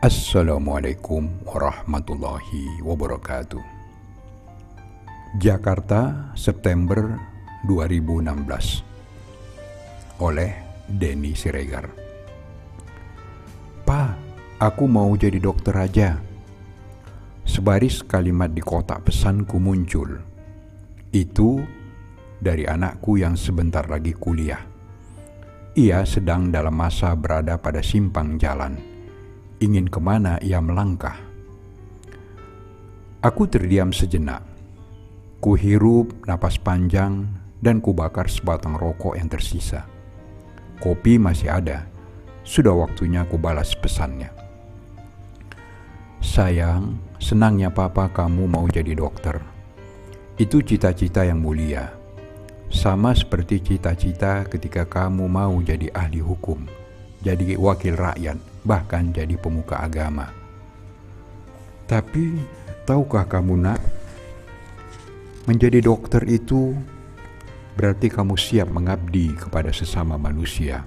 Assalamualaikum warahmatullahi wabarakatuh. Jakarta, September 2016. Oleh Denny Siregar. Pa, aku mau jadi dokter aja. Sebaris kalimat di kotak pesanku muncul. Itu dari anakku yang sebentar lagi kuliah. Ia sedang dalam masa berada pada simpang jalan ingin ke mana ia melangkah. Aku terdiam sejenak. Kuhirup napas panjang dan kubakar sebatang rokok yang tersisa. Kopi masih ada. Sudah waktunya kubalas pesannya. Sayang, senangnya papa kamu mau jadi dokter. Itu cita-cita yang mulia. Sama seperti cita-cita ketika kamu mau jadi ahli hukum jadi wakil rakyat, bahkan jadi pemuka agama. Tapi, tahukah kamu, Nak, menjadi dokter itu berarti kamu siap mengabdi kepada sesama manusia.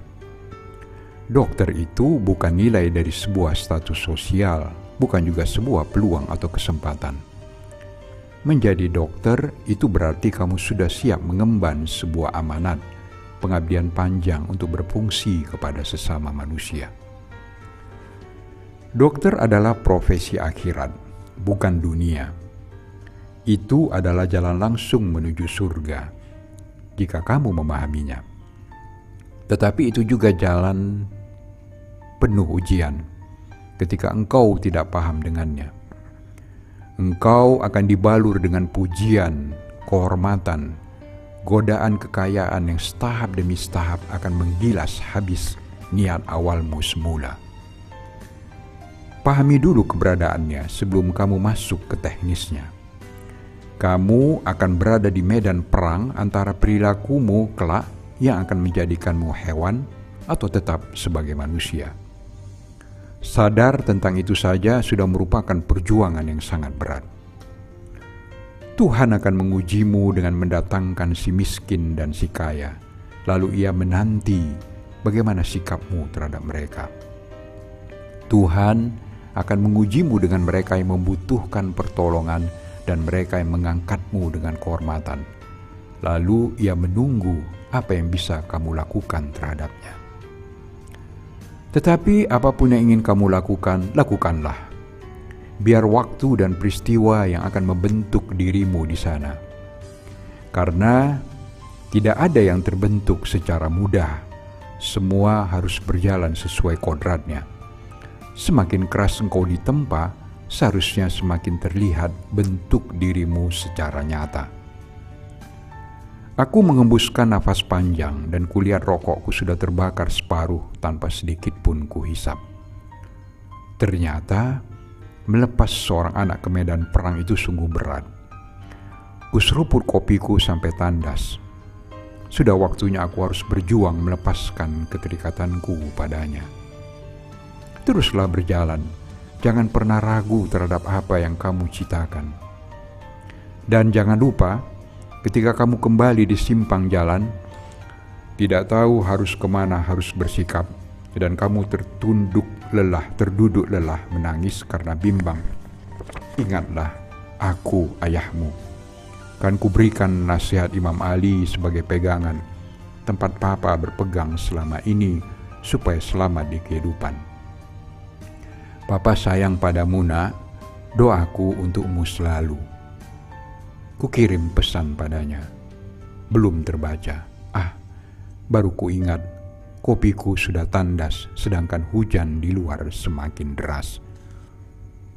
Dokter itu bukan nilai dari sebuah status sosial, bukan juga sebuah peluang atau kesempatan. Menjadi dokter itu berarti kamu sudah siap mengemban sebuah amanat pengabdian panjang untuk berfungsi kepada sesama manusia. Dokter adalah profesi akhirat, bukan dunia. Itu adalah jalan langsung menuju surga jika kamu memahaminya. Tetapi itu juga jalan penuh ujian ketika engkau tidak paham dengannya. Engkau akan dibalur dengan pujian, kehormatan, godaan kekayaan yang setahap demi setahap akan menggilas habis niat awalmu semula. Pahami dulu keberadaannya sebelum kamu masuk ke teknisnya. Kamu akan berada di medan perang antara perilakumu kelak yang akan menjadikanmu hewan atau tetap sebagai manusia. Sadar tentang itu saja sudah merupakan perjuangan yang sangat berat. Tuhan akan mengujimu dengan mendatangkan si miskin dan si kaya. Lalu ia menanti bagaimana sikapmu terhadap mereka. Tuhan akan mengujimu dengan mereka yang membutuhkan pertolongan dan mereka yang mengangkatmu dengan kehormatan. Lalu ia menunggu apa yang bisa kamu lakukan terhadapnya. Tetapi apa pun yang ingin kamu lakukan, lakukanlah biar waktu dan peristiwa yang akan membentuk dirimu di sana. Karena tidak ada yang terbentuk secara mudah, semua harus berjalan sesuai kodratnya. Semakin keras engkau ditempa, seharusnya semakin terlihat bentuk dirimu secara nyata. Aku mengembuskan nafas panjang dan kulihat rokokku sudah terbakar separuh tanpa sedikit pun kuhisap. Ternyata Melepas seorang anak ke medan perang itu sungguh berat. Kuseruput kopiku sampai tandas. Sudah waktunya aku harus berjuang melepaskan keterikatanku padanya. Teruslah berjalan, jangan pernah ragu terhadap apa yang kamu citakan. Dan jangan lupa, ketika kamu kembali di simpang jalan, tidak tahu harus ke mana harus bersikap, dan kamu tertunduk lelah, terduduk lelah, menangis karena bimbang. Ingatlah, aku ayahmu. Kan kuberikan nasihat Imam Ali sebagai pegangan, tempat papa berpegang selama ini supaya selamat di kehidupan. Papa sayang padamu nak, doaku untukmu selalu. Kukirim pesan padanya, belum terbaca. Ah, baru ku ingat kopiku sudah tandas, sedangkan hujan di luar semakin deras.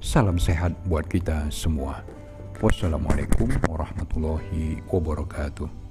Salam sehat buat kita semua. Wassalamualaikum warahmatullahi wabarakatuh.